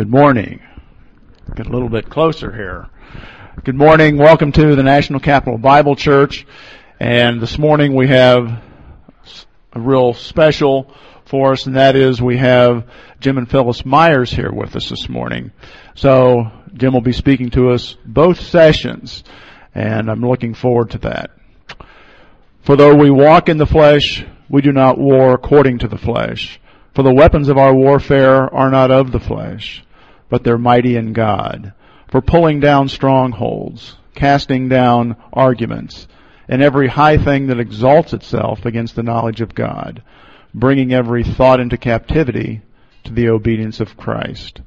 Good morning. Get a little bit closer here. Good morning. Welcome to the National Capital Bible Church. And this morning we have a real special for us, and that is we have Jim and Phyllis Myers here with us this morning. So Jim will be speaking to us both sessions, and I'm looking forward to that. For though we walk in the flesh, we do not war according to the flesh. For the weapons of our warfare are not of the flesh, but they're mighty in God, for pulling down strongholds, casting down arguments, and every high thing that exalts itself against the knowledge of God, bringing every thought into captivity to the obedience of Christ.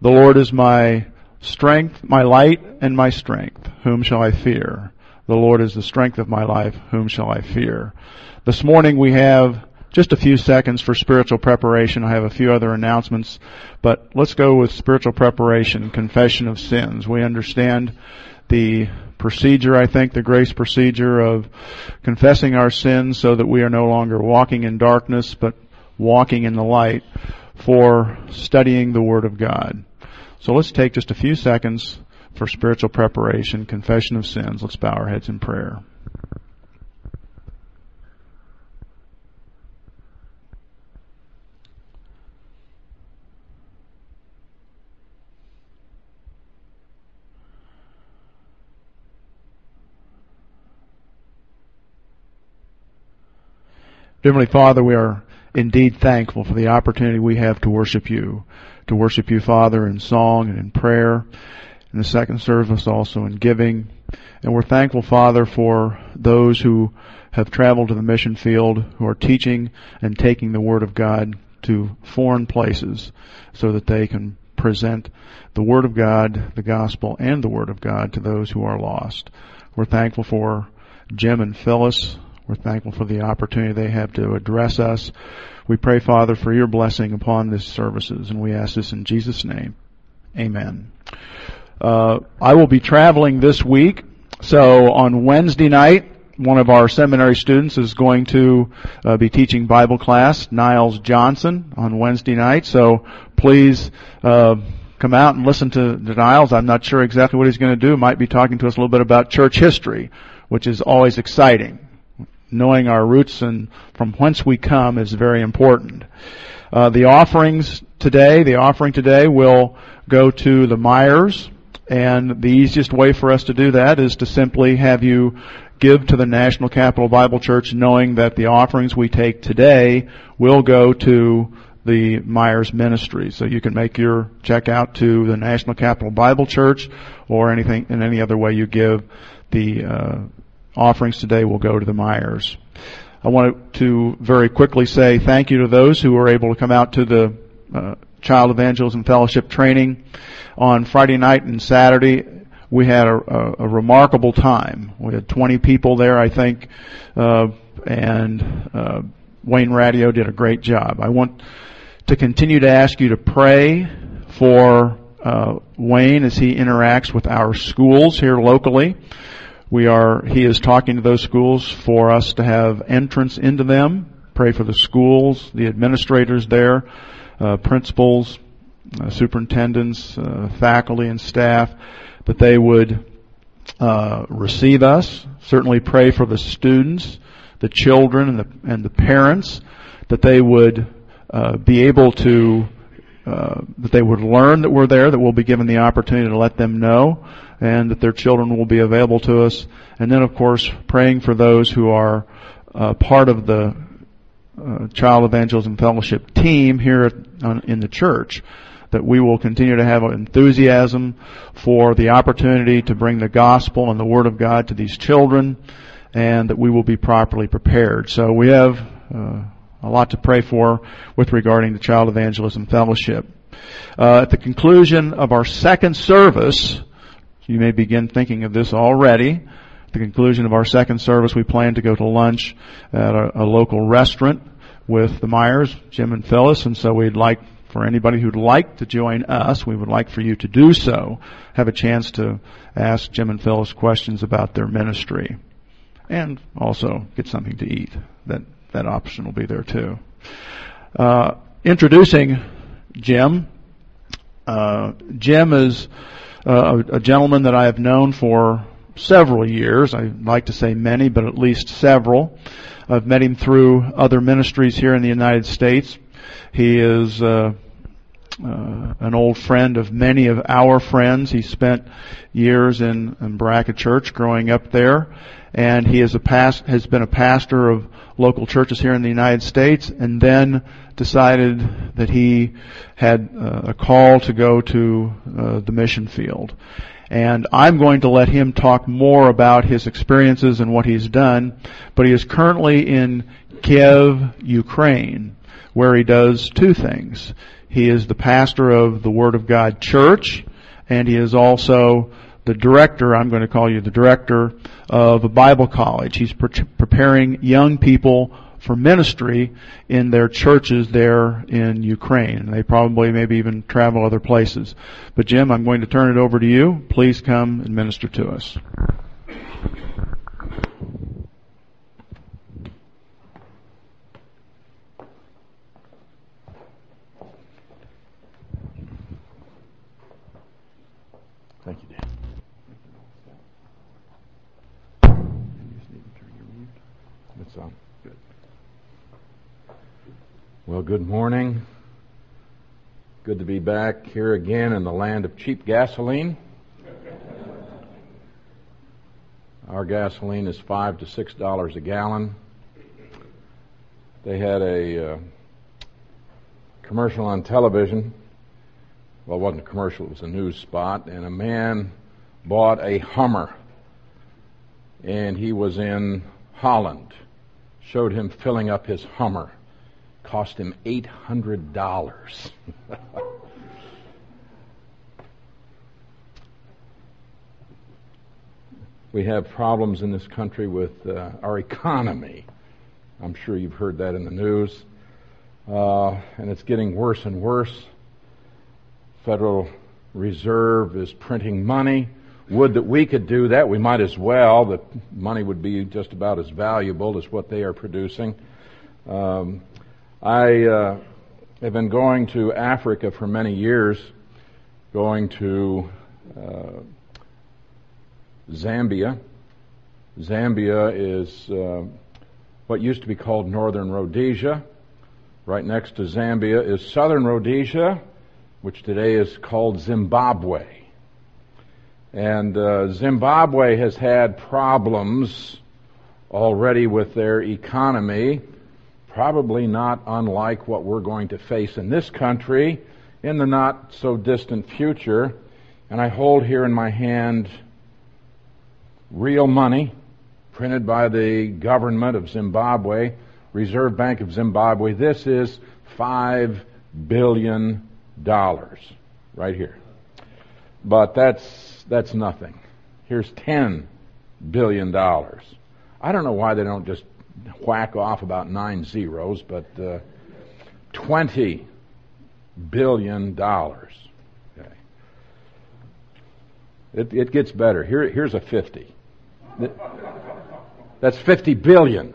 The Lord is my strength, my light, and my strength. Whom shall I fear? The Lord is the strength of my life. Whom shall I fear? This morning we have just a few seconds for spiritual preparation. I have a few other announcements, but let's go with spiritual preparation, confession of sins. We understand the procedure, I think, the grace procedure of confessing our sins so that we are no longer walking in darkness, but walking in the light for studying the Word of God. So let's take just a few seconds for spiritual preparation, confession of sins. Let's bow our heads in prayer. Heavenly Father, we are indeed thankful for the opportunity we have to worship you, to worship you, Father, in song and in prayer, in the second service also in giving. And we're thankful, Father, for those who have traveled to the mission field, who are teaching and taking the Word of God to foreign places so that they can present the Word of God, the Gospel, and the Word of God to those who are lost. We're thankful for Jim and Phyllis, we're thankful for the opportunity they have to address us. We pray, Father, for your blessing upon these services, and we ask this in Jesus' name. Amen. Uh, I will be traveling this week, so on Wednesday night, one of our seminary students is going to uh, be teaching Bible class, Niles Johnson, on Wednesday night. So please uh, come out and listen to, to Niles. I'm not sure exactly what he's going to do. Might be talking to us a little bit about church history, which is always exciting knowing our roots and from whence we come is very important. Uh, the offerings today, the offering today will go to the Myers, and the easiest way for us to do that is to simply have you give to the National Capital Bible Church knowing that the offerings we take today will go to the Myers ministry. So you can make your check out to the National Capital Bible Church or anything in any other way you give the uh, offerings today will go to the Myers. I want to very quickly say thank you to those who were able to come out to the uh, Child Evangelism Fellowship training on Friday night and Saturday. We had a, a, a remarkable time. We had 20 people there, I think, uh, and uh, Wayne Radio did a great job. I want to continue to ask you to pray for uh, Wayne as he interacts with our schools here locally. We are, he is talking to those schools for us to have entrance into them. Pray for the schools, the administrators there, uh, principals, uh, superintendents, uh, faculty and staff, that they would uh, receive us. Certainly pray for the students, the children, and the and the parents, that they would uh, be able to uh, that they would learn that we're there, that we'll be given the opportunity to let them know and that their children will be available to us. And then, of course, praying for those who are uh, part of the uh, Child Evangelism Fellowship team here at, on, in the church. That we will continue to have enthusiasm for the opportunity to bring the gospel and the Word of God to these children, and that we will be properly prepared. So we have uh, a lot to pray for with regarding the Child Evangelism Fellowship. Uh, at the conclusion of our second service, you may begin thinking of this already. At the conclusion of our second service, we plan to go to lunch at a, a local restaurant with the Myers, Jim and Phyllis, and so we'd like for anybody who'd like to join us, we would like for you to do so. Have a chance to ask Jim and Phyllis questions about their ministry. And also get something to eat. That, that option will be there too. Uh, introducing Jim Uh, Jim is uh, a, a gentleman that I have known for several years. I like to say many, but at least several. I've met him through other ministries here in the United States. He is uh, uh, an old friend of many of our friends. He spent years in, in Berachah Church growing up there, and he is a past, has been a pastor of local churches here in the United States, and then decided that he had uh, a call to go to uh, the mission field. And I'm going to let him talk more about his experiences and what he's done, but he is currently in Kiev, Ukraine, where he does two things. He is the pastor of the Word of God Church, and he is also the director, I'm going to call you the director of a Bible college. He's pre- preparing young people for ministry in their churches there in Ukraine. And They probably maybe even travel other places. But Jim, I'm going to turn it over to you. Please come and minister to us. Well, good morning. Good to be back here again in the land of cheap gasoline. Our gasoline is five to six dollars a gallon. They had a uh, commercial on television. Well, it wasn't a commercial, it was a news spot, and a man bought a Hummer, and he was in Holland. Showed him filling up his Hummer cost him $800. we have problems in this country with uh, our economy. I'm sure you've heard that in the news. Uh, and it's getting worse and worse. Federal Reserve is printing money. Would that we could do that. We might as well. The money would be just about as valuable as what they are producing. Um, I uh, have been going to Africa for many years, going to uh, Zambia. Zambia is uh, what used to be called Northern Rhodesia. Right next to Zambia is Southern Rhodesia, which today is called Zimbabwe. And uh, Zimbabwe has had problems already with their economy probably not unlike what we're going to face in this country in the not so distant future. And I hold here in my hand real money printed by the government of Zimbabwe, Reserve Bank of Zimbabwe. This is five billion dollars right here. But that's, that's nothing. Here's ten billion dollars. I don't know why they don't just whack off about nine zeros, but uh, twenty billion dollars. Okay. It, it gets better. Here, here's a fifty. That's fifty billion.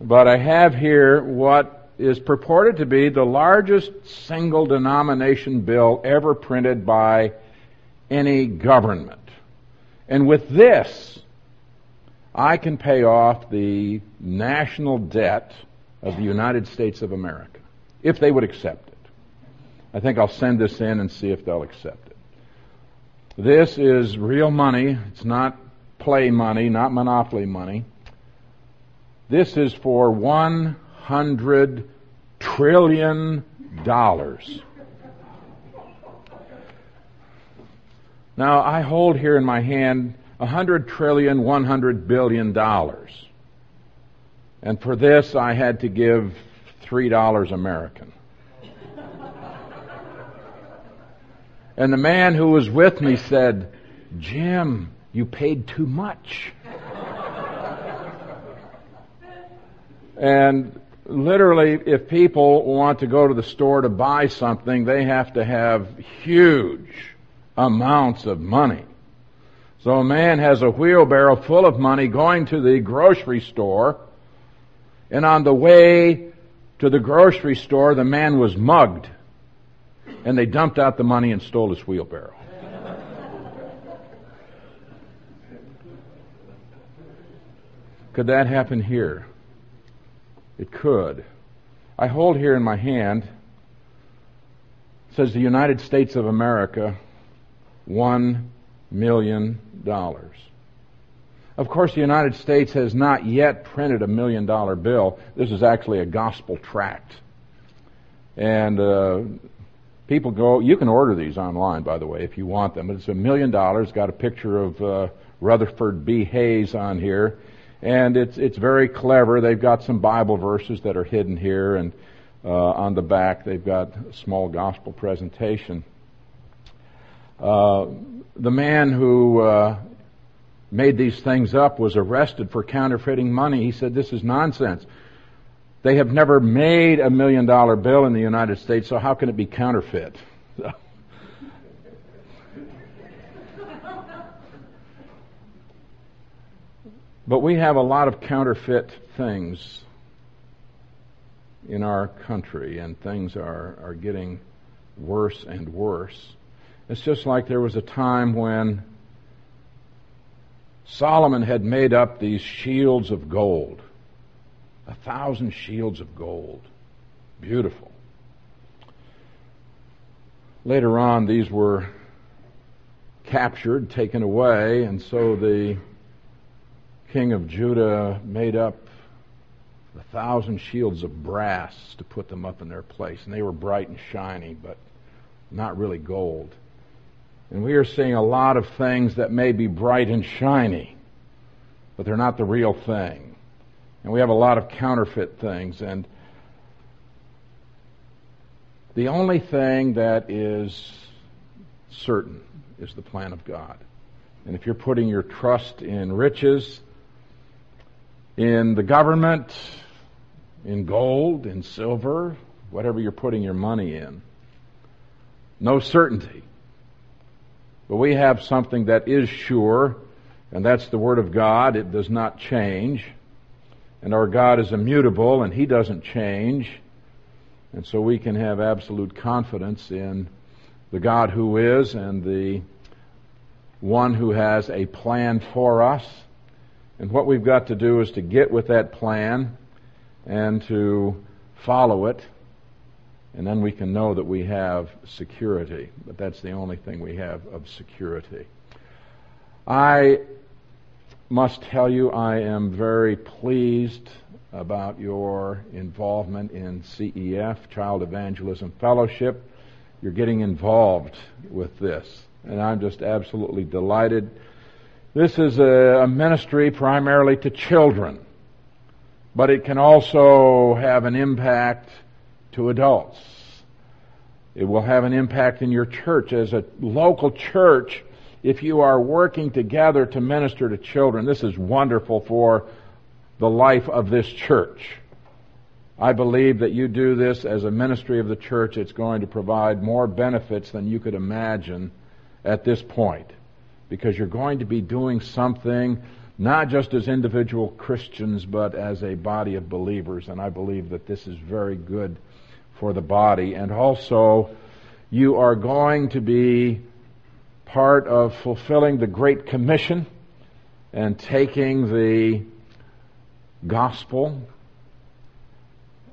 But I have here what is purported to be the largest single denomination bill ever printed by any government. And with this, I can pay off the national debt of the United States of America if they would accept it. I think I'll send this in and see if they'll accept it. This is real money. It's not play money, not monopoly money. This is for 100 trillion dollars. Now, I hold here in my hand a hundred trillion, one hundred billion dollars. And for this, I had to give three dollars American. and the man who was with me said, Jim, you paid too much. and literally, if people want to go to the store to buy something, they have to have huge amounts of money. So a man has a wheelbarrow full of money going to the grocery store, and on the way to the grocery store, the man was mugged. And they dumped out the money and stole his wheelbarrow. Could that happen here? It could. I hold here in my hand, says the United States of America, one million dollars. Of course, the United States has not yet printed a million dollar bill. This is actually a gospel tract. And uh, people go, you can order these online, by the way, if you want them. It's a million dollars, got a picture of uh, Rutherford B. Hayes on here. And it's, it's very clever. They've got some Bible verses that are hidden here, and uh, on the back they've got a small gospel presentation. Uh, the man who uh, made these things up was arrested for counterfeiting money. He said, This is nonsense. They have never made a million dollar bill in the United States, so how can it be counterfeit? but we have a lot of counterfeit things in our country, and things are, are getting worse and worse. It's just like there was a time when Solomon had made up these shields of gold. A thousand shields of gold. Beautiful. Later on, these were captured, taken away, and so the king of Judah made up a thousand shields of brass to put them up in their place. And they were bright and shiny, but not really gold. And we are seeing a lot of things that may be bright and shiny, but they're not the real thing. And we have a lot of counterfeit things. And the only thing that is certain is the plan of God. And if you're putting your trust in riches, in the government, in gold, in silver, whatever you're putting your money in, no certainty. But we have something that is sure, and that's the Word of God. It does not change. And our God is immutable, and He doesn't change. And so we can have absolute confidence in the God who is and the one who has a plan for us. And what we've got to do is to get with that plan and to follow it and then we can know that we have security. But that's the only thing we have of security. I must tell you, I am very pleased about your involvement in CEF, Child Evangelism Fellowship. You're getting involved with this, and I'm just absolutely delighted. This is a, ministry primarily to children, but it can also have an impact to adults. It will have an impact in your church as a local church if you are working together to minister to children. This is wonderful for the life of this church. I believe that you do this as a ministry of the church, it's going to provide more benefits than you could imagine at this point. Because you're going to be doing something not just as individual Christians, but as a body of believers. And I believe that this is very good for the body. And also, you are going to be part of fulfilling the Great Commission and taking the gospel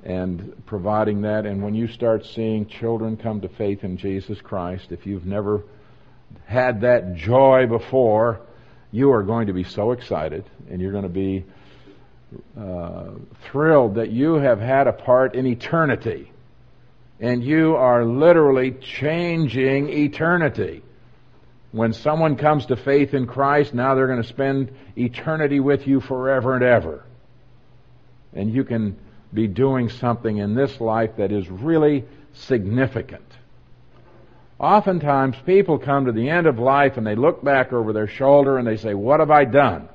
and providing that. And when you start seeing children come to faith in Jesus Christ, if you've never had that joy before, you are going to be so excited and you're going to be uh, thrilled that you have had a part in eternity and you are literally changing eternity. When someone comes to faith in Christ, now they're going to spend eternity with you forever and ever. And you can be doing something in this life that is really significant. Oftentimes people come to the end of life and they look back over their shoulder and they say, what have I done?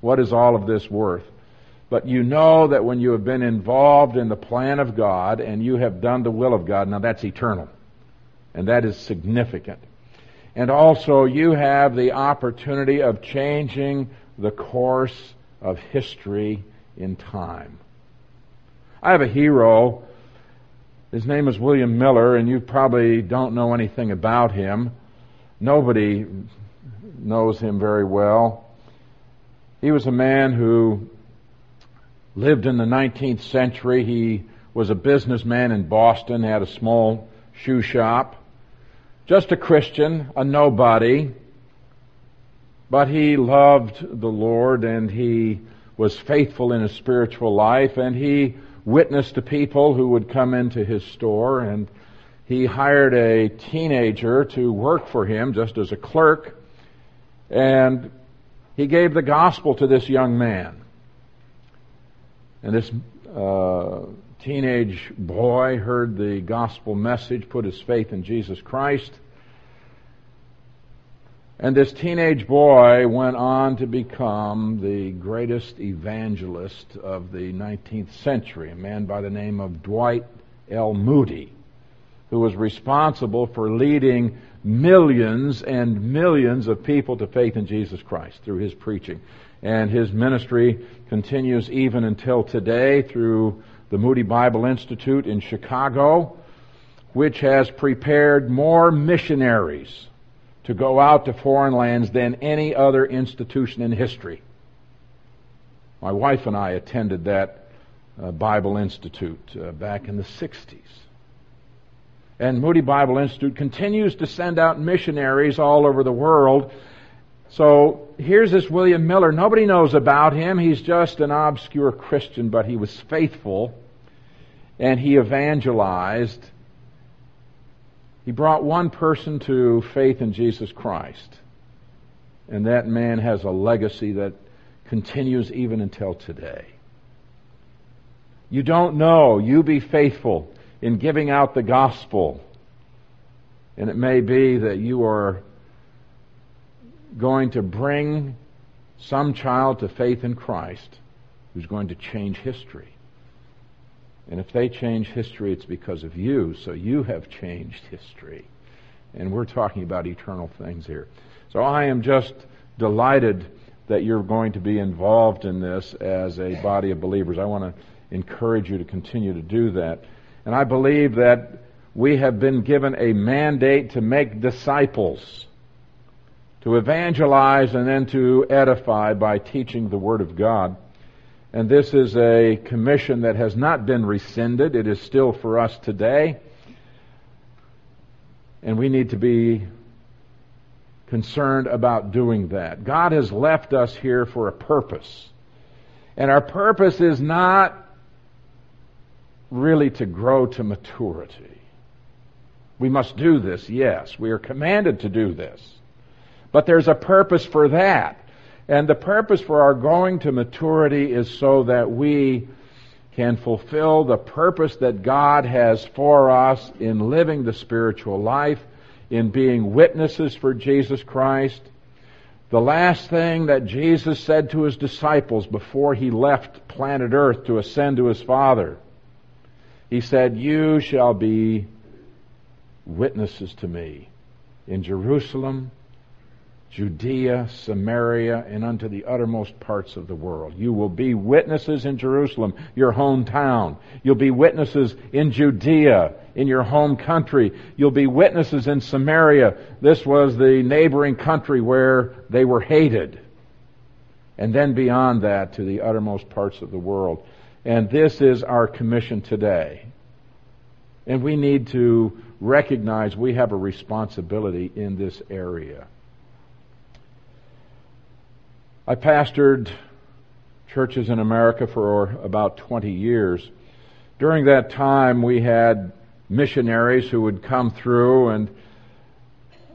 What is all of this worth? But you know that when you have been involved in the plan of God and you have done the will of God, now that's eternal. And that is significant. And also you have the opportunity of changing the course of history in time. I have a hero His name is William Miller, and you probably don't know anything about him. Nobody knows him very well. He was a man who lived in the 19th century. He was a businessman in Boston, had a small shoe shop. Just a Christian, a nobody. But he loved the Lord and he was faithful in his spiritual life and he witnessed to people who would come into his store and he hired a teenager to work for him just as a clerk and he gave the gospel to this young man. And this uh, teenage boy heard the gospel message, put his faith in Jesus Christ. And this teenage boy went on to become the greatest evangelist of the 19th century, a man by the name of Dwight L. Moody, who was responsible for leading millions and millions of people to faith in Jesus Christ through his preaching. And his ministry continues even until today through the Moody Bible Institute in Chicago, which has prepared more missionaries to go out to foreign lands than any other institution in history. My wife and I attended that uh, Bible Institute uh, back in the 60s. And Moody Bible Institute continues to send out missionaries all over the world. So here's this William Miller. Nobody knows about him. He's just an obscure Christian, but he was faithful and he evangelized. He brought one person to faith in Jesus Christ. And that man has a legacy that continues even until today. You don't know. You be faithful in giving out the gospel. And it may be that you are going to bring some child to faith in Christ who's going to change history. And if they change history, it's because of you, so you have changed history. And we're talking about eternal things here. So I am just delighted that you're going to be involved in this as a body of believers. I want to encourage you to continue to do that. And I believe that we have been given a mandate to make disciples, to evangelize and then to edify by teaching the Word of God. And this is a commission that has not been rescinded. It is still for us today. And we need to be concerned about doing that. God has left us here for a purpose. And our purpose is not really to grow to maturity. We must do this, yes. We are commanded to do this. But there's a purpose for that. And the purpose for our going to maturity is so that we can fulfill the purpose that God has for us in living the spiritual life, in being witnesses for Jesus Christ. The last thing that Jesus said to his disciples before he left planet earth to ascend to his Father he said, You shall be witnesses to me in Jerusalem, Judea, Samaria, and unto the uttermost parts of the world. You will be witnesses in Jerusalem, your hometown. You'll be witnesses in Judea, in your home country. You'll be witnesses in Samaria. This was the neighboring country where they were hated. And then beyond that to the uttermost parts of the world. And this is our commission today. And we need to recognize we have a responsibility in this area. I pastored churches in America for about 20 years. During that time, we had missionaries who would come through and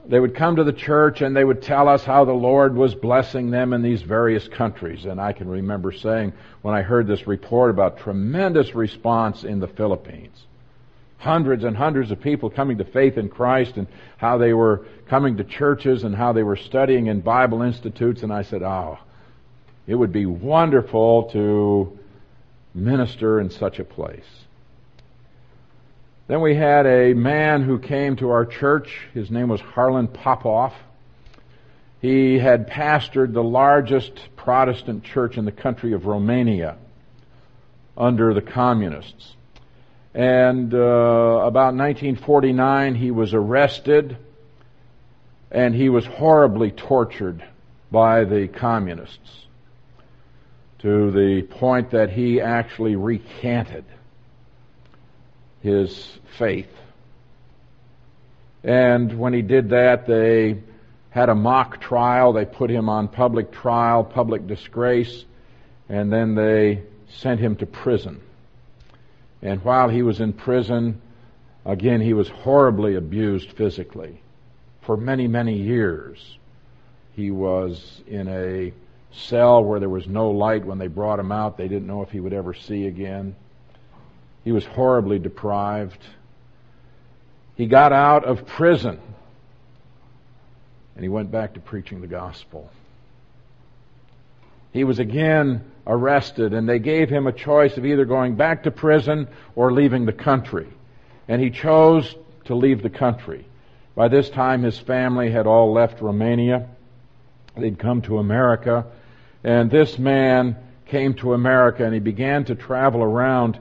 they would come to the church and they would tell us how the Lord was blessing them in these various countries. And I can remember saying when I heard this report about tremendous response in the Philippines. Hundreds and hundreds of people coming to faith in Christ and how they were coming to churches and how they were studying in Bible institutes. And I said, oh, it would be wonderful to minister in such a place. Then we had a man who came to our church. His name was Haralan Popov. He had pastored the largest Protestant church in the country of Romania under the communists. And uh, about 1949, he was arrested and he was horribly tortured by the communists to the point that he actually recanted his faith. And when he did that, they had a mock trial. They put him on public trial, public disgrace, and then they sent him to prison. And while he was in prison, again, he was horribly abused physically. For many, many years, he was in a cell where there was no light. When they brought him out, they didn't know if he would ever see again. He was horribly deprived. He got out of prison and he went back to preaching the gospel. He was again arrested and they gave him a choice of either going back to prison or leaving the country. And he chose to leave the country. By this time his family had all left Romania. They'd come to America. And this man came to America and he began to travel around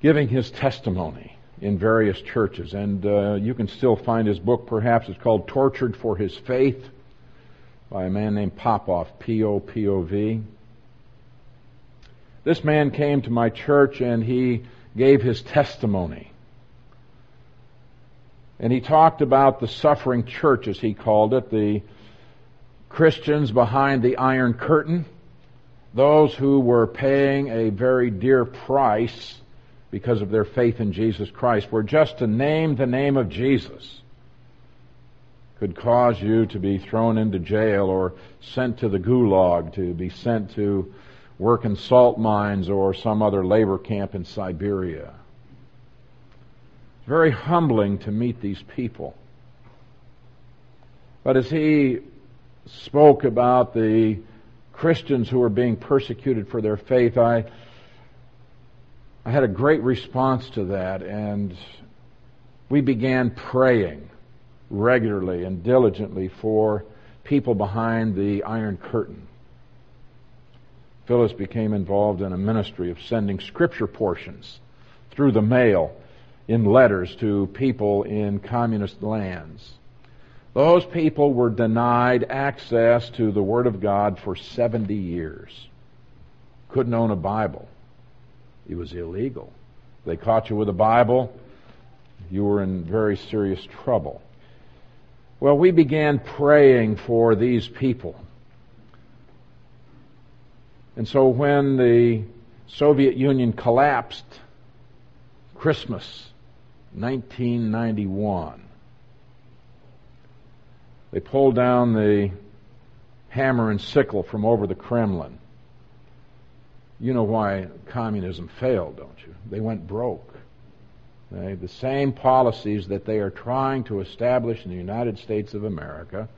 giving his testimony in various churches. And uh, you can still find his book, perhaps. It's called Tortured for His Faith by a man named Popov, P-O-P-O-V. This man came to my church and he gave his testimony. And he talked about the suffering church, as he called it, the Christians behind the Iron Curtain, those who were paying a very dear price because of their faith in Jesus Christ, where just to name the name of Jesus could cause you to be thrown into jail or sent to the gulag, to be sent to work in salt mines or some other labor camp in Siberia. It's very humbling to meet these people. But as he spoke about the Christians who were being persecuted for their faith, I I had a great response to that, and we began praying regularly and diligently for people behind the Iron Curtain. Phyllis became involved in a ministry of sending scripture portions through the mail in letters to people in communist lands. Those people were denied access to the Word of God for 70 years. Couldn't own a Bible. It was illegal. They caught you with a Bible, you were in very serious trouble. Well, we began praying for these people. And so when the Soviet Union collapsed, Christmas 1991, they pulled down the hammer and sickle from over the Kremlin. You know why communism failed, don't you? They went broke. Okay? The same policies that they are trying to establish in the United States of America,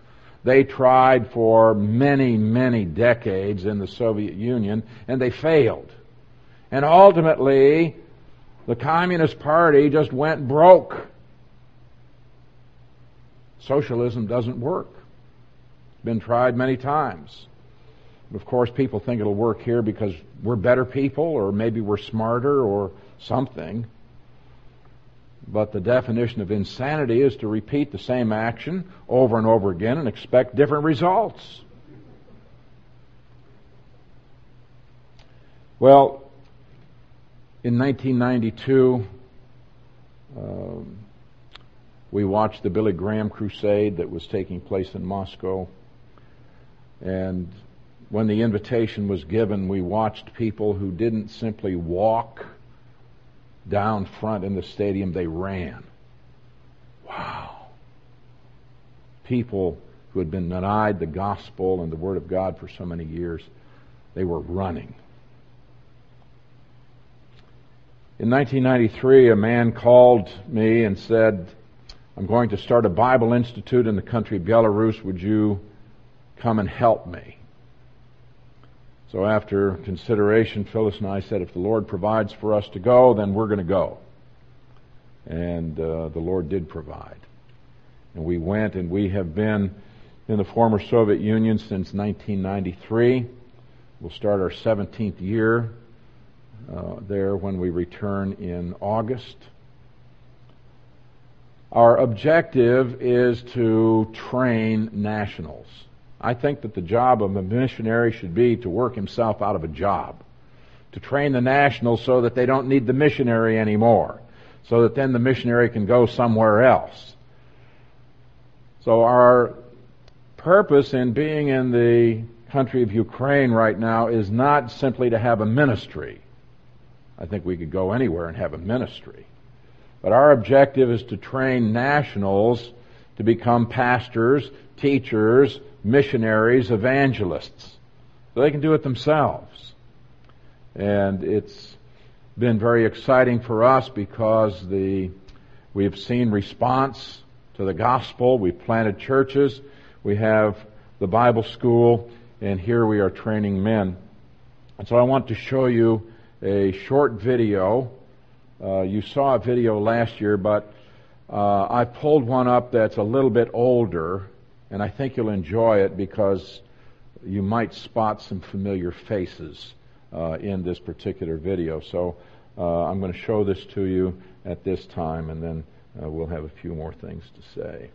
they tried for many, many decades in the Soviet Union, and they failed. And ultimately, the Communist Party just went broke. Socialism doesn't work. It's been tried many times. Of course, people think it'll work here because we're better people, or maybe we're smarter, or something. But the definition of insanity is to repeat the same action over and over again and expect different results. Well, in 1992, um, we watched the Billy Graham crusade that was taking place in Moscow. And when the invitation was given, we watched people who didn't simply walk down front in the stadium, they ran. Wow. People who had been denied the gospel and the Word of God for so many years, they were running. In 1993, a man called me and said, I'm going to start a Bible Institute in the country of Belarus. Would you come and help me? So after consideration, Phyllis and I said, if the Lord provides for us to go, then we're going to go. And uh, the Lord did provide. And we went and we have been in the former Soviet Union since 1993. We'll start our 17th year uh, there when we return in August. Our objective is to train nationals. I think that the job of a missionary should be to work himself out of a job, to train the nationals so that they don't need the missionary anymore, so that then the missionary can go somewhere else. So our purpose in being in the country of Ukraine right now is not simply to have a ministry. I think we could go anywhere and have a ministry. But our objective is to train nationals to become pastors, teachers, missionaries, evangelists. So they can do it themselves. And it's been very exciting for us because the, we've seen response to the gospel. We've planted churches. We have the Bible school and here we are training men. And so I want to show you a short video. Uh, you saw a video last year, but uh, I pulled one up that's a little bit older, and I think you'll enjoy it because you might spot some familiar faces uh, in this particular video. So uh, I'm going to show this to you at this time, and then uh, we'll have a few more things to say.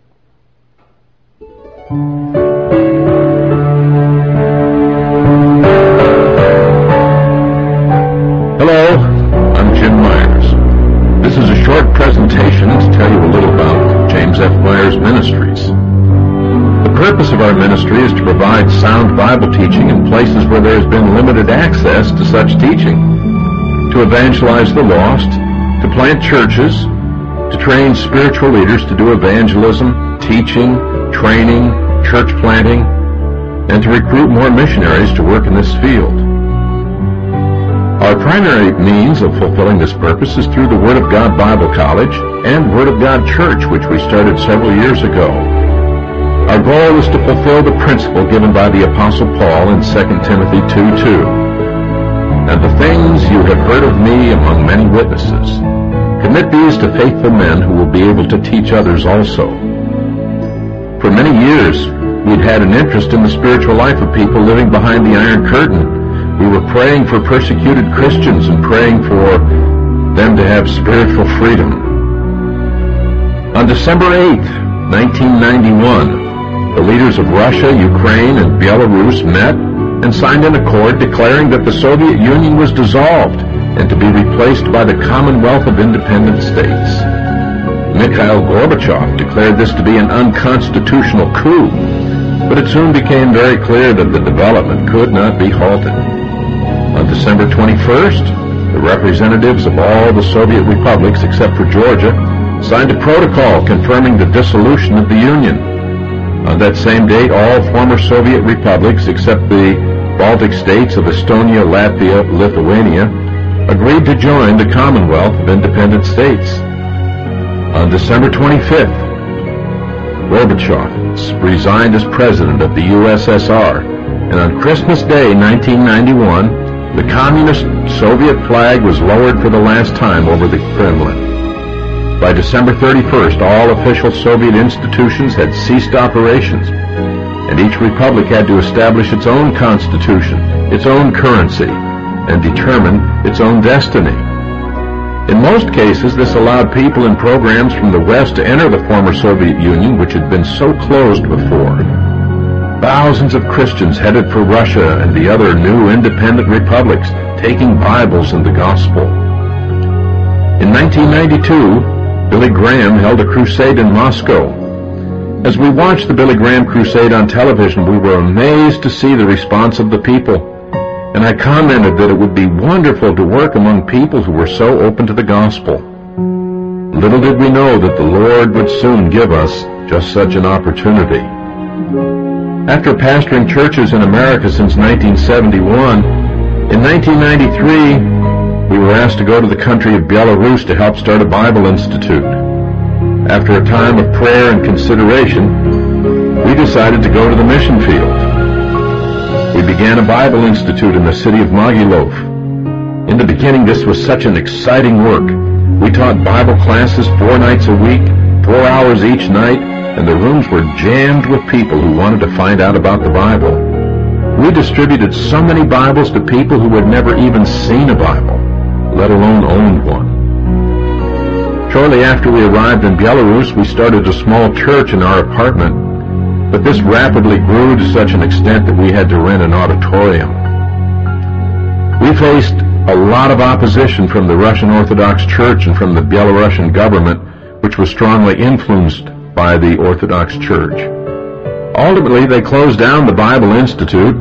Purpose of our ministry is to provide sound Bible teaching in places where there has been limited access to such teaching, to evangelize the lost, to plant churches, to train spiritual leaders to do evangelism, teaching, training, church planting, and to recruit more missionaries to work in this field. Our primary means of fulfilling this purpose is through the Word of God Bible College and Word of God Church, which we started several years ago. Our goal is to fulfill the principle given by the Apostle Paul in 2 Timothy 2.2. And the things you have heard of me among many witnesses, commit these to faithful men who will be able to teach others also. For many years, we'd had an interest in the spiritual life of people living behind the Iron Curtain we were praying for persecuted Christians and praying for them to have spiritual freedom. On December 8, 1991, the leaders of Russia, Ukraine, and Belarus met and signed an accord declaring that the Soviet Union was dissolved and to be replaced by the Commonwealth of Independent States. Mikhail Gorbachev declared this to be an unconstitutional coup, but it soon became very clear that the development could not be halted. On December 21st, the representatives of all the Soviet republics except for Georgia signed a protocol confirming the dissolution of the Union. On that same date, all former Soviet republics except the Baltic states of Estonia, Latvia, Lithuania agreed to join the Commonwealth of Independent States. On December 25th, Gorbachev resigned as president of the USSR, and on Christmas Day 1991, the communist Soviet flag was lowered for the last time over the Kremlin. By December 31st, all official Soviet institutions had ceased operations, and each republic had to establish its own constitution, its own currency, and determine its own destiny. In most cases, this allowed people and programs from the West to enter the former Soviet Union, which had been so closed before. Thousands of Christians headed for Russia and the other new independent republics, taking Bibles and the gospel. In 1992, Billy Graham held a crusade in Moscow. As we watched the Billy Graham crusade on television, we were amazed to see the response of the people. And I commented that it would be wonderful to work among people who were so open to the gospel. Little did we know that the Lord would soon give us just such an opportunity. After pastoring churches in America since 1971, in 1993, we were asked to go to the country of Belarus to help start a Bible Institute. After a time of prayer and consideration, we decided to go to the mission field. We began a Bible Institute in the city of Mogilov. In the beginning, this was such an exciting work. We taught Bible classes four nights a week, four hours each night, and the rooms were jammed with people who wanted to find out about the Bible. We distributed so many Bibles to people who had never even seen a Bible. Let alone owned one. Shortly after we arrived in Belarus, we started a small church in our apartment, but this rapidly grew to such an extent that we had to rent an auditorium. We faced a lot of opposition from the Russian Orthodox Church and from the Belarusian government, which was strongly influenced by the Orthodox Church. Ultimately, they closed down the Bible Institute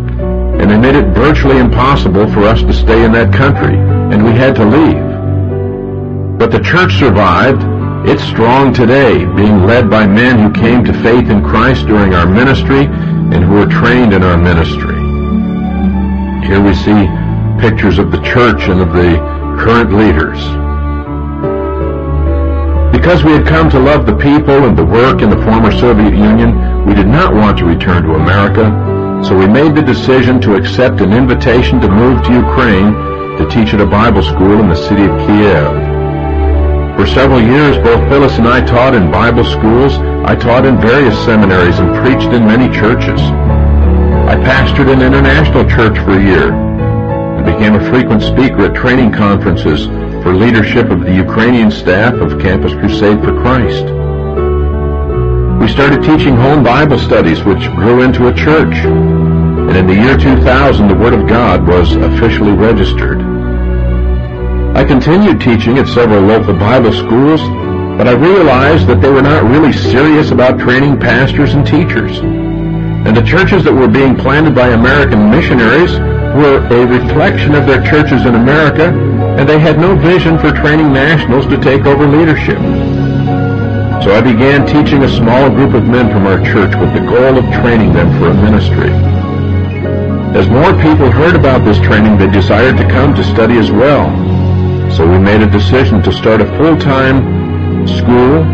and they made it virtually impossible for us to stay in that country, and we had to leave. But the church survived. It's strong today, being led by men who came to faith in Christ during our ministry and who were trained in our ministry. Here we see pictures of the church and of the current leaders. Because we had come to love the people and the work in the former Soviet Union, we did not want to return to America, so we made the decision to accept an invitation to move to Ukraine to teach at a Bible school in the city of Kiev. For several years, both Phyllis and I taught in Bible schools. I taught in various seminaries and preached in many churches. I pastored an international church for a year and became a frequent speaker at training conferences for leadership of the Ukrainian staff of Campus Crusade for Christ. We started teaching home Bible studies, which grew into a church. And in the year 2000, the Word of God was officially registered. I continued teaching at several local Bible schools, but I realized that they were not really serious about training pastors and teachers. And the churches that were being planted by American missionaries were a reflection of their churches in America, and they had no vision for training nationals to take over leadership. So I began teaching a small group of men from our church with the goal of training them for a ministry. As more people heard about this training, they desired to come to study as well. So we made a decision to start a full-time school,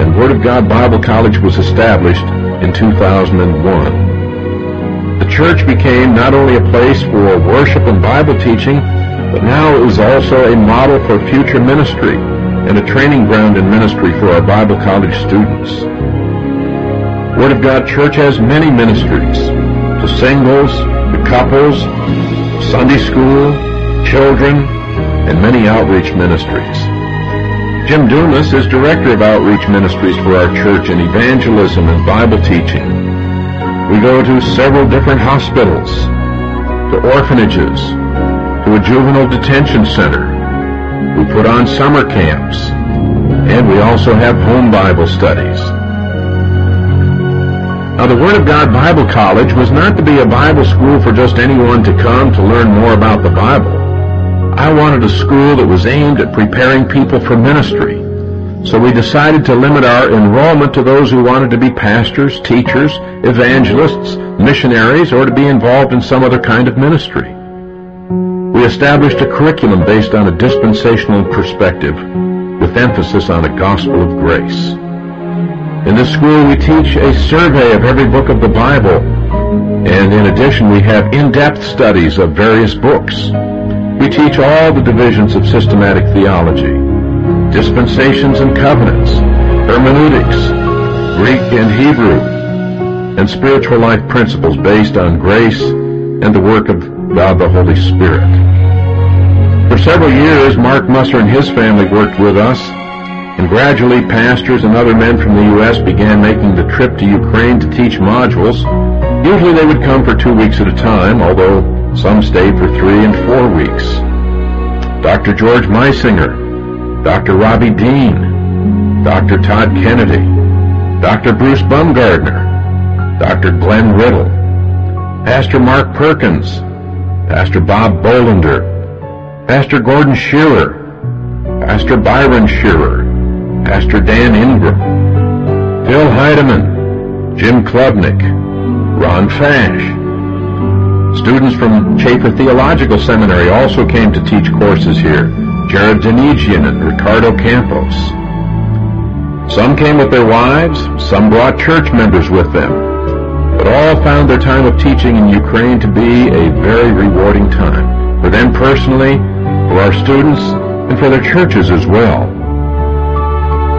and Word of God Bible College was established in 2001. The church became not only a place for worship and Bible teaching, but now it was also a model for future ministry and a training ground in ministry for our Bible college students. Word of God Church has many ministries to singles, to couples, Sunday school, children, and many outreach ministries. Jim Dumas is Director of Outreach Ministries for our church in evangelism and Bible teaching. We go to several different hospitals, to orphanages, to a juvenile detention center. We put on summer camps, and we also have home Bible studies. Now, the Word of God Bible College was not to be a Bible school for just anyone to come to learn more about the Bible. I wanted a school that was aimed at preparing people for ministry so we decided to limit our enrollment to those who wanted to be pastors, teachers, evangelists, missionaries, or to be involved in some other kind of ministry. We established a curriculum based on a dispensational perspective with emphasis on a gospel of grace. In this school, we teach a survey of every book of the Bible, and in addition, we have in-depth studies of various books. We teach all the divisions of systematic theology dispensations and covenants, hermeneutics, Greek and Hebrew, and spiritual life principles based on grace and the work of God the Holy Spirit. For several years, Mark Musser and his family worked with us, and gradually pastors and other men from the U.S. began making the trip to Ukraine to teach modules. Usually they would come for two weeks at a time, although some stayed for three and four weeks. Dr. George Meisinger, Dr. Robbie Dean, Dr. Todd Kennedy, Dr. Bruce Bumgardner, Dr. Glenn Riddle, Pastor Mark Perkins, Pastor Bob Bolender, Pastor Gordon Shearer, Pastor Byron Shearer, Pastor Dan Ingram, Phil Heidemann, Jim Klubnik, Ron Fash. Students from Chafer Theological Seminary also came to teach courses here. Jared Denigian and Ricardo Campos. Some came with their wives, some brought church members with them, but all found their time of teaching in Ukraine to be a very rewarding time, for them personally, for our students, and for their churches as well.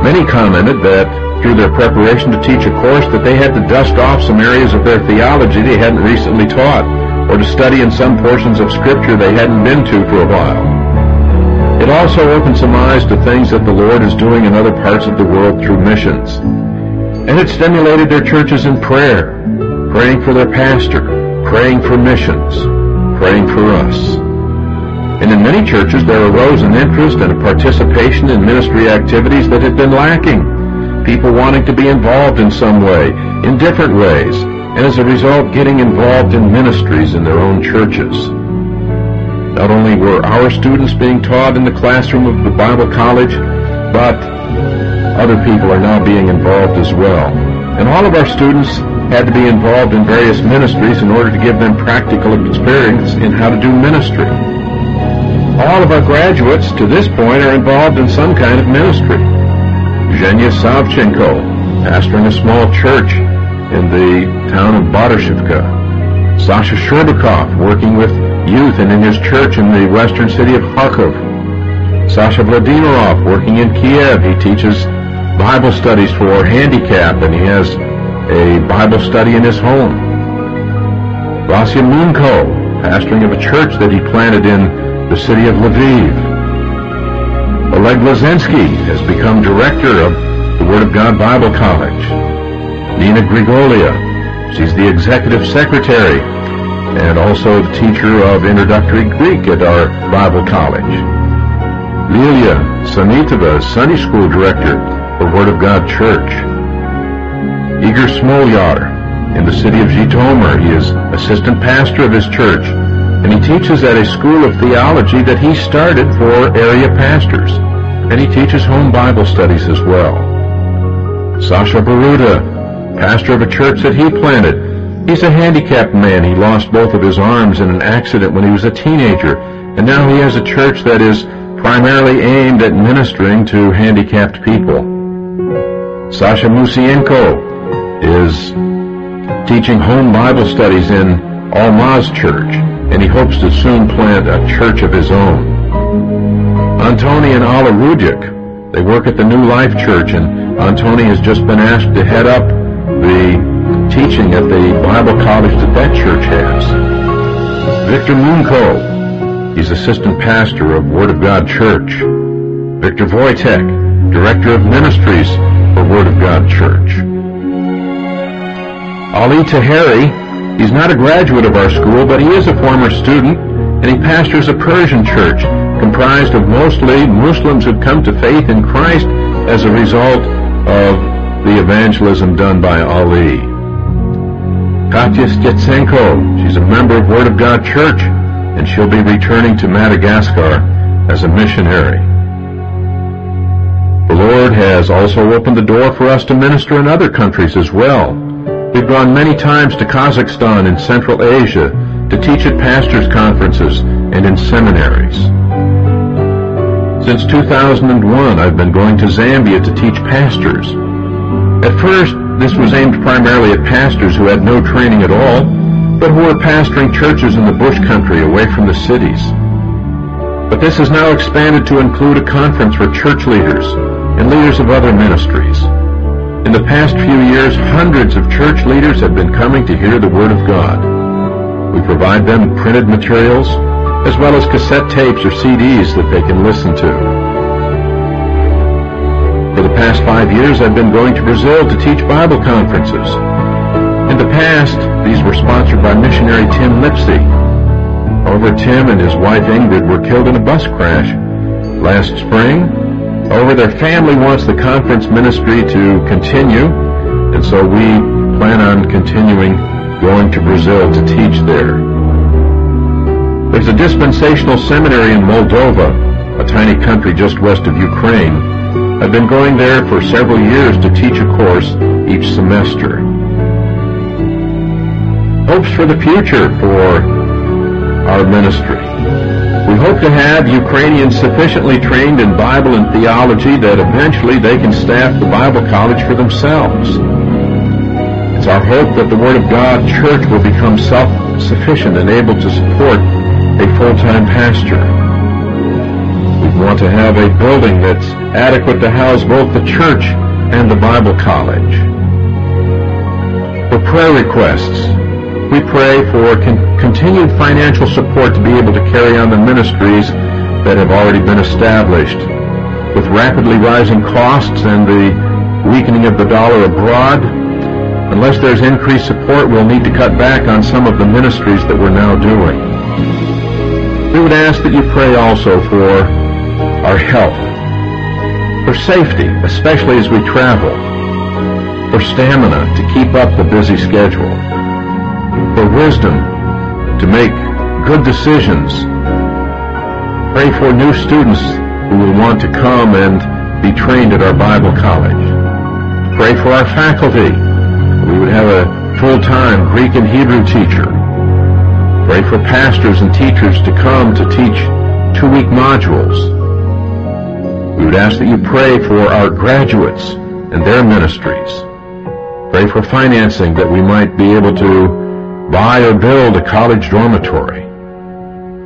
Many commented that through their preparation to teach a course that they had to dust off some areas of their theology they hadn't recently taught, or to study in some portions of Scripture they hadn't been to for a while. It also opened some eyes to things that the Lord is doing in other parts of the world through missions. And it stimulated their churches in prayer, praying for their pastor, praying for missions, praying for us. And in many churches there arose an interest and a participation in ministry activities that had been lacking. People wanting to be involved in some way, in different ways, and as a result getting involved in ministries in their own churches. Not only were our students being taught in the classroom of the Bible College, but other people are now being involved as well. And all of our students had to be involved in various ministries in order to give them practical experience in how to do ministry. All of our graduates to this point are involved in some kind of ministry. Zhenya Savchenko, pastoring a small church in the town of Badashivka. Sasha Sherbakov, working with youth and in his church in the western city of Kharkov. Sasha Vladimirov, working in Kiev, he teaches Bible studies for handicap and he has a Bible study in his home. Vasya Munko, pastoring of a church that he planted in the city of Lviv. Oleg Lazensky has become director of the Word of God Bible College. Nina Grigolia, she's the executive secretary and also the teacher of introductory Greek at our Bible College. Lilia Sanitova, Sunday School Director for Word of God Church. Igor Smolyar, in the city of Zhytomyr, he is assistant pastor of his church, and he teaches at a school of theology that he started for area pastors, and he teaches home Bible studies as well. Sasha Baruta, pastor of a church that he planted, He's a handicapped man. He lost both of his arms in an accident when he was a teenager, and now he has a church that is primarily aimed at ministering to handicapped people. Sasha Musienko is teaching home Bible studies in Almaz Church, and he hopes to soon plant a church of his own. Antoni and Ala Rudik, they work at the New Life Church, and Antoni has just been asked to head up the teaching at the Bible college that that church has. Victor Munko, he's assistant pastor of Word of God Church. Victor Wojtek, director of ministries for Word of God Church. Ali Taheri, he's not a graduate of our school, but he is a former student, and he pastors a Persian church comprised of mostly Muslims who've come to faith in Christ as a result of the evangelism done by Ali. Katya Stetsenko. She's a member of Word of God Church, and she'll be returning to Madagascar as a missionary. The Lord has also opened the door for us to minister in other countries as well. We've gone many times to Kazakhstan and Central Asia to teach at pastors' conferences and in seminaries. Since 2001, I've been going to Zambia to teach pastors. At first, this was aimed primarily at pastors who had no training at all, but who were pastoring churches in the bush country away from the cities. But this has now expanded to include a conference for church leaders and leaders of other ministries. In the past few years, hundreds of church leaders have been coming to hear the Word of God. We provide them printed materials as well as cassette tapes or CDs that they can listen to. For the past five years, I've been going to Brazil to teach Bible conferences. In the past, these were sponsored by missionary Tim Lipsey. However, Tim and his wife Ingrid were killed in a bus crash last spring. However, their family wants the conference ministry to continue, and so we plan on continuing going to Brazil to teach there. There's a dispensational seminary in Moldova, a tiny country just west of Ukraine, I've been going there for several years to teach a course each semester. Hopes for the future for our ministry. We hope to have Ukrainians sufficiently trained in Bible and theology that eventually they can staff the Bible college for themselves. It's our hope that the Word of God Church will become self-sufficient and able to support a full-time pastor. We want to have a building that's adequate to house both the church and the Bible college. For prayer requests, we pray for con- continued financial support to be able to carry on the ministries that have already been established. With rapidly rising costs and the weakening of the dollar abroad, unless there's increased support, we'll need to cut back on some of the ministries that we're now doing. We would ask that you pray also for our health, for safety, especially as we travel, for stamina to keep up the busy schedule, for wisdom to make good decisions. Pray for new students who will want to come and be trained at our Bible college. Pray for our faculty. We would have a full-time Greek and Hebrew teacher. Pray for pastors and teachers to come to teach two-week modules. We would ask that you pray for our graduates and their ministries. Pray for financing that we might be able to buy or build a college dormitory.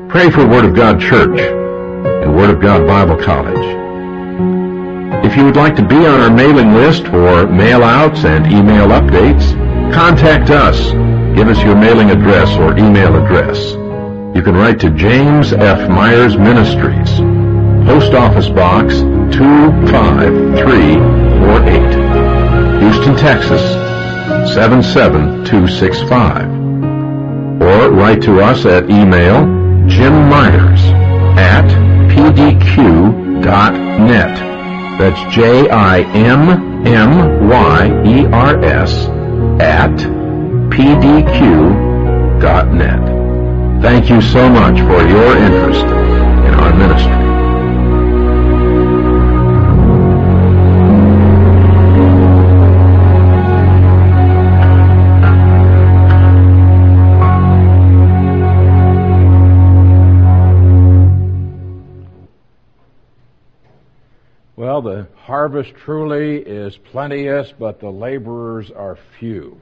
Pray for Word of God Church and Word of God Bible College. If you would like to be on our mailing list for mail outs and email updates, contact us. Give us your mailing address or email address. You can write to James F. Myers Ministries, Post Office Box 25348, Houston, Texas 77265. Write to us at email Jim Myers at pdq.net. That's J-I-M-M-Y-E-R-S at pdq.net. Thank you so much for your interest in our ministry. The harvest truly is plenteous, but the laborers are few.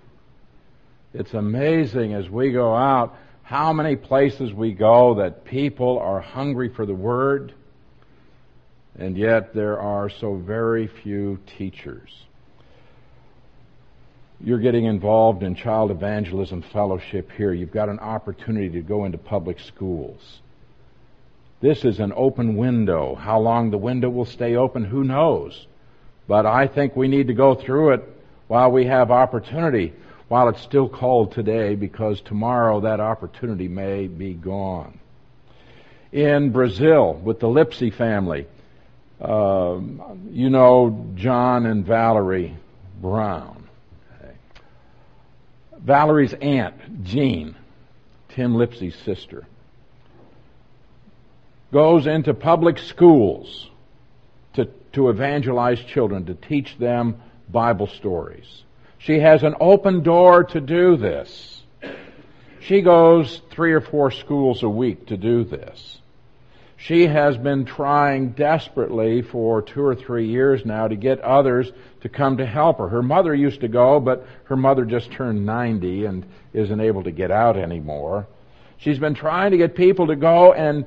It's amazing as we go out how many places we go that people are hungry for the Word, and yet there are so very few teachers. You're getting involved in child evangelism fellowship here. You've got an opportunity to go into public schools. This is an open window. How long the window will stay open, who knows? But I think we need to go through it while we have opportunity, while it's still called today, because tomorrow that opportunity may be gone. In Brazil, with the Lipsy family, uh, you know John and Valerie Brown. Valerie's aunt, Jean, Tim Lipsy's sister goes into public schools to, to evangelize children, to teach them Bible stories. She has an open door to do this. She goes three or four schools a week to do this. She has been trying desperately for two or three years now to get others to come to help her. Her mother used to go, but her mother just turned 90 and isn't able to get out anymore. She's been trying to get people to go and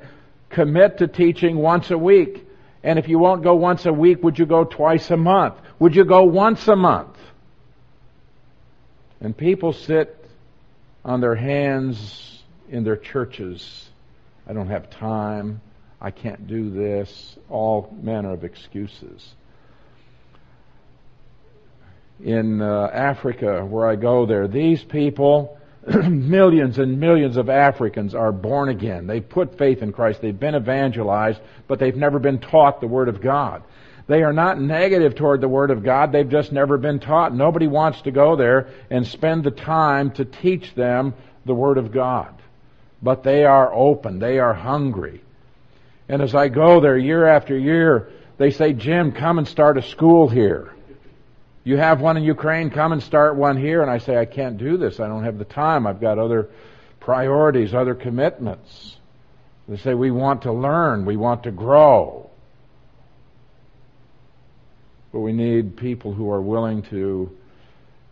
commit to teaching once a week. And if you won't go once a week, would you go twice a month? Would you go once a month? And people sit on their hands in their churches. I don't have time. I can't do this. All manner of excuses. In uh, Africa, where I go there, these people millions and millions of Africans are born again. They've put faith in Christ. They've been evangelized, but they've never been taught the Word of God. They are not negative toward the Word of God. They've just never been taught. Nobody wants to go there and spend the time to teach them the Word of God. But they are open. They are hungry. And as I go there year after year, they say, Jim, come and start a school here. You have one in Ukraine, come and start one here. And I say, I can't do this. I don't have the time. I've got other priorities, other commitments. They say, we want to learn. We want to grow. But we need people who are willing to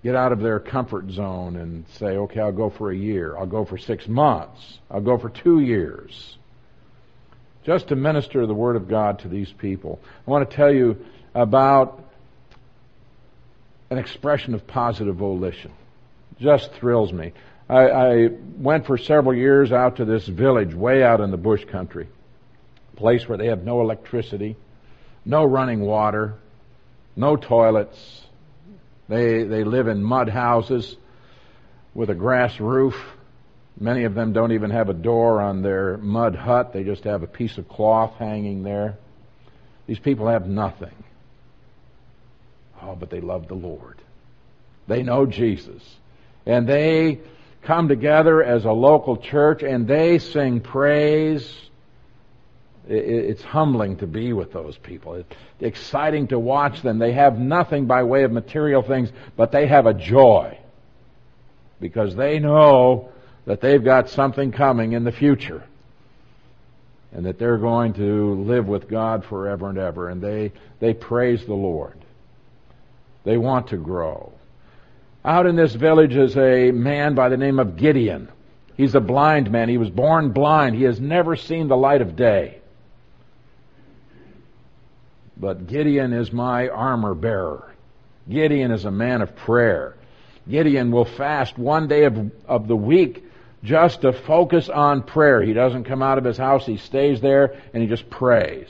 get out of their comfort zone and say, okay, I'll go for a year. I'll go for six months. I'll go for two years. Just to minister the Word of God to these people. I want to tell you about an expression of positive volition. Just thrills me. I, I went for several years out to this village way out in the bush country. place where they have no electricity, no running water, no toilets. They, they live in mud houses with a grass roof. Many of them don't even have a door on their mud hut. They just have a piece of cloth hanging there. These people have nothing. Oh, but they love the Lord. They know Jesus. And they come together as a local church and they sing praise. It's humbling to be with those people. It's exciting to watch them. They have nothing by way of material things, but they have a joy because they know that they've got something coming in the future and that they're going to live with God forever and ever and they, they praise the Lord. They want to grow. Out in this village is a man by the name of Gideon. He's a blind man. He was born blind. He has never seen the light of day. But Gideon is my armor bearer. Gideon is a man of prayer. Gideon will fast one day of, of the week just to focus on prayer. He doesn't come out of his house. He stays there and he just prays.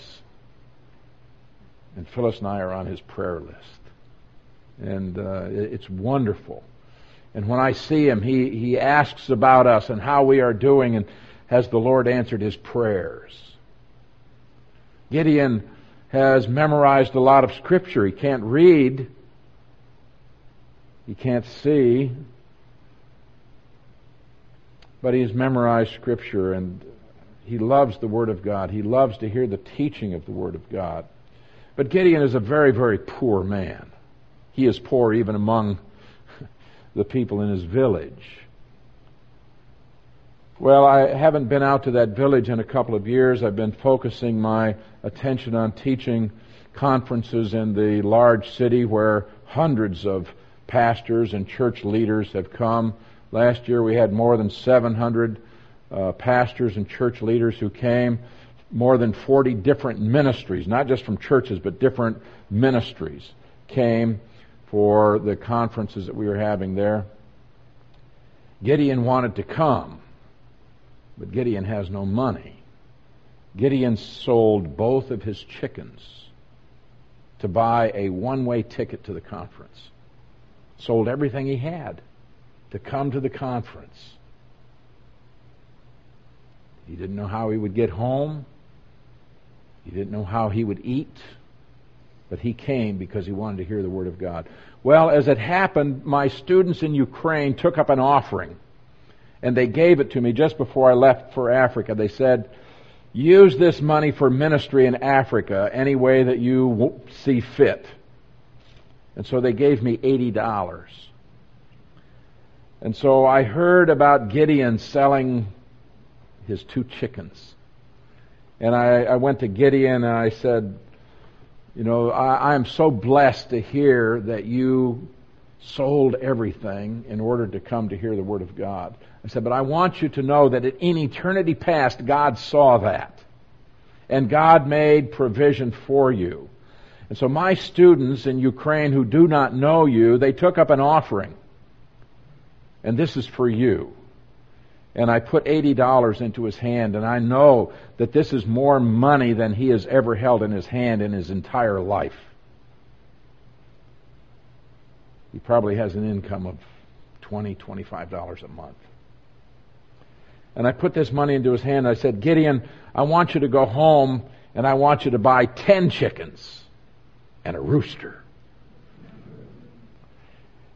And Phyllis and I are on his prayer list and uh, it's wonderful. And when I see him, he, he asks about us and how we are doing, and has the Lord answered his prayers? Gideon has memorized a lot of scripture. He can't read, he can't see, but he's memorized scripture and he loves the Word of God. He loves to hear the teaching of the Word of God. But Gideon is a very, very poor man. He is poor even among the people in his village. Well, I haven't been out to that village in a couple of years. I've been focusing my attention on teaching conferences in the large city where hundreds of pastors and church leaders have come. Last year we had more than 700 uh, pastors and church leaders who came, more than 40 different ministries, not just from churches, but different ministries came for the conferences that we were having there. Gideon wanted to come, but Gideon has no money. Gideon sold both of his chickens to buy a one way ticket to the conference. Sold everything he had to come to the conference. He didn't know how he would get home. He didn't know how he would eat but he came because he wanted to hear the Word of God. Well, as it happened, my students in Ukraine took up an offering, and they gave it to me just before I left for Africa. They said, use this money for ministry in Africa any way that you see fit. And so they gave me $80. And so I heard about Gideon selling his two chickens. And I, I went to Gideon and I said, you know, I, am so blessed to hear that you sold everything in order to come to hear the Word of God. I said, but I want you to know that in eternity past, God saw that. And God made provision for you. And so my students in Ukraine who do not know you, they took up an offering. And this is for you and I put $80 into his hand, and I know that this is more money than he has ever held in his hand in his entire life. He probably has an income of $20, $25 a month. And I put this money into his hand, and I said, Gideon, I want you to go home, and I want you to buy 10 chickens and a rooster.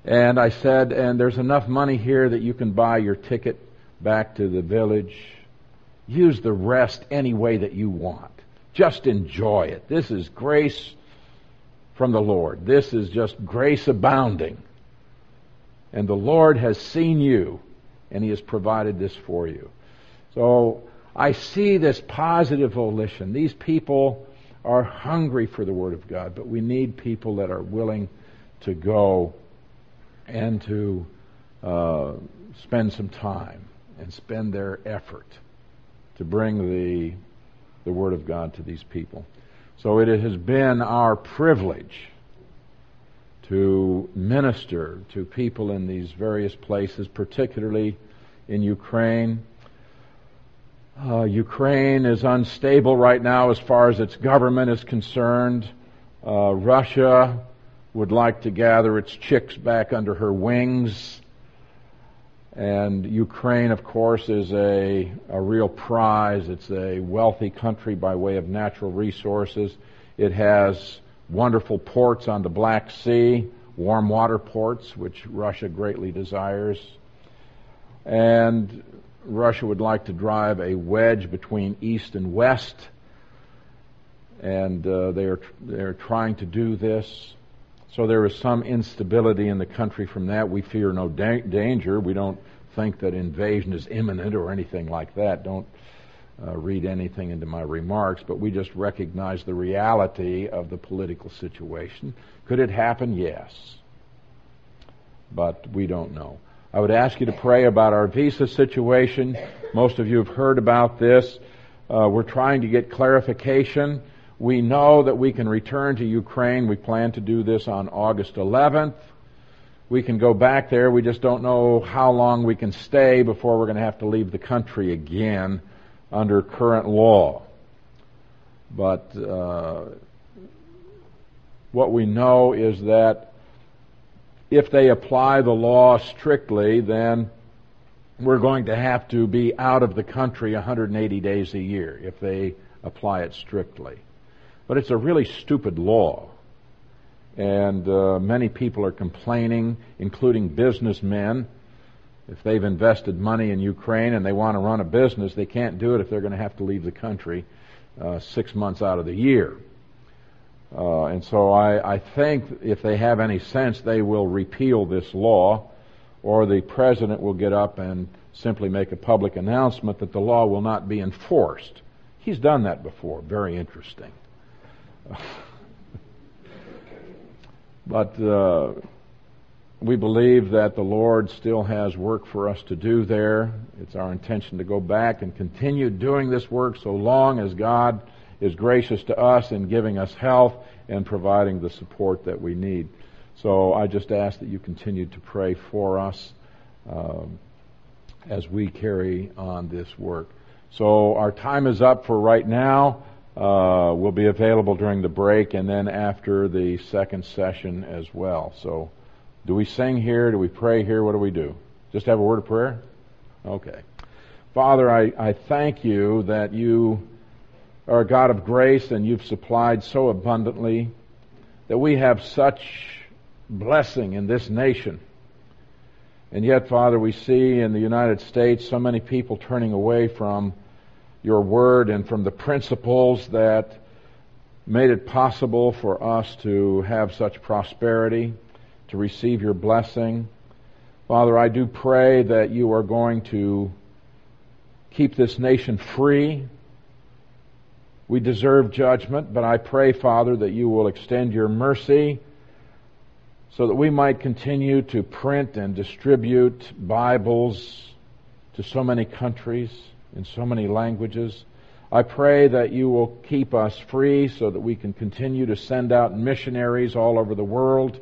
And I said, and there's enough money here that you can buy your ticket back to the village. Use the rest any way that you want. Just enjoy it. This is grace from the Lord. This is just grace abounding. And the Lord has seen you and He has provided this for you. So I see this positive volition. These people are hungry for the Word of God, but we need people that are willing to go and to uh, spend some time and spend their effort to bring the, the Word of God to these people. So it has been our privilege to minister to people in these various places, particularly in Ukraine. Uh, Ukraine is unstable right now as far as its government is concerned. Uh, Russia would like to gather its chicks back under her wings. And Ukraine, of course, is a, a real prize. It's a wealthy country by way of natural resources. It has wonderful ports on the Black Sea, warm water ports, which Russia greatly desires. And Russia would like to drive a wedge between East and West. And uh, they're, they're trying to do this. So there is some instability in the country from that. We fear no da- danger. We don't think that invasion is imminent or anything like that. Don't uh, read anything into my remarks, but we just recognize the reality of the political situation. Could it happen? Yes. But we don't know. I would ask you to pray about our visa situation. Most of you have heard about this. Uh, we're trying to get clarification we know that we can return to Ukraine. We plan to do this on August 11th. We can go back there. We just don't know how long we can stay before we're going to have to leave the country again under current law. But uh, what we know is that if they apply the law strictly, then we're going to have to be out of the country 180 days a year if they apply it strictly. But it's a really stupid law. And uh, many people are complaining, including businessmen. If they've invested money in Ukraine and they want to run a business, they can't do it if they're going to have to leave the country uh, six months out of the year. Uh, and so I, I think if they have any sense, they will repeal this law, or the president will get up and simply make a public announcement that the law will not be enforced. He's done that before. Very interesting. but uh, we believe that the Lord still has work for us to do there. It's our intention to go back and continue doing this work so long as God is gracious to us in giving us health and providing the support that we need. So I just ask that you continue to pray for us um, as we carry on this work. So our time is up for right now uh, will be available during the break and then after the second session as well. So, do we sing here? Do we pray here? What do we do? Just have a word of prayer? Okay. Father, I, I thank you that you are a God of grace and you've supplied so abundantly that we have such blessing in this nation. And yet, Father, we see in the United States so many people turning away from your word and from the principles that made it possible for us to have such prosperity, to receive your blessing. Father, I do pray that you are going to keep this nation free. We deserve judgment, but I pray, Father, that you will extend your mercy so that we might continue to print and distribute Bibles to so many countries in so many languages. I pray that you will keep us free so that we can continue to send out missionaries all over the world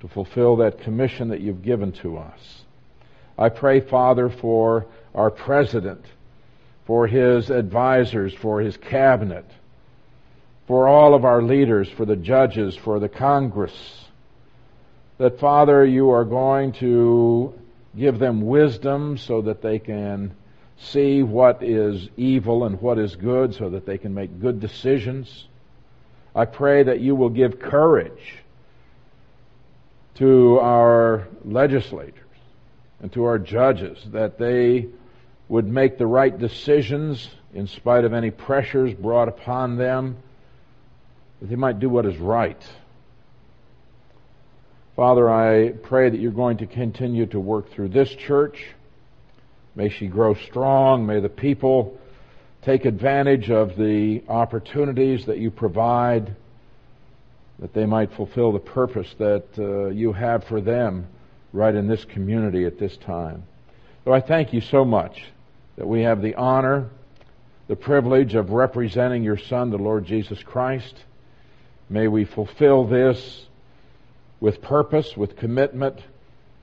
to fulfill that commission that you've given to us. I pray, Father, for our president, for his advisors, for his cabinet, for all of our leaders, for the judges, for the Congress, that, Father, you are going to give them wisdom so that they can see what is evil and what is good so that they can make good decisions. I pray that you will give courage to our legislators and to our judges that they would make the right decisions in spite of any pressures brought upon them, that they might do what is right. Father, I pray that you're going to continue to work through this church May she grow strong. May the people take advantage of the opportunities that you provide that they might fulfill the purpose that uh, you have for them right in this community at this time. So I thank you so much that we have the honor, the privilege of representing your Son, the Lord Jesus Christ. May we fulfill this with purpose, with commitment,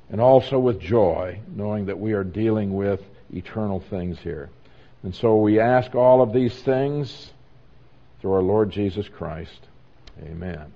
and also with joy, knowing that we are dealing with eternal things here. And so we ask all of these things through our Lord Jesus Christ. Amen.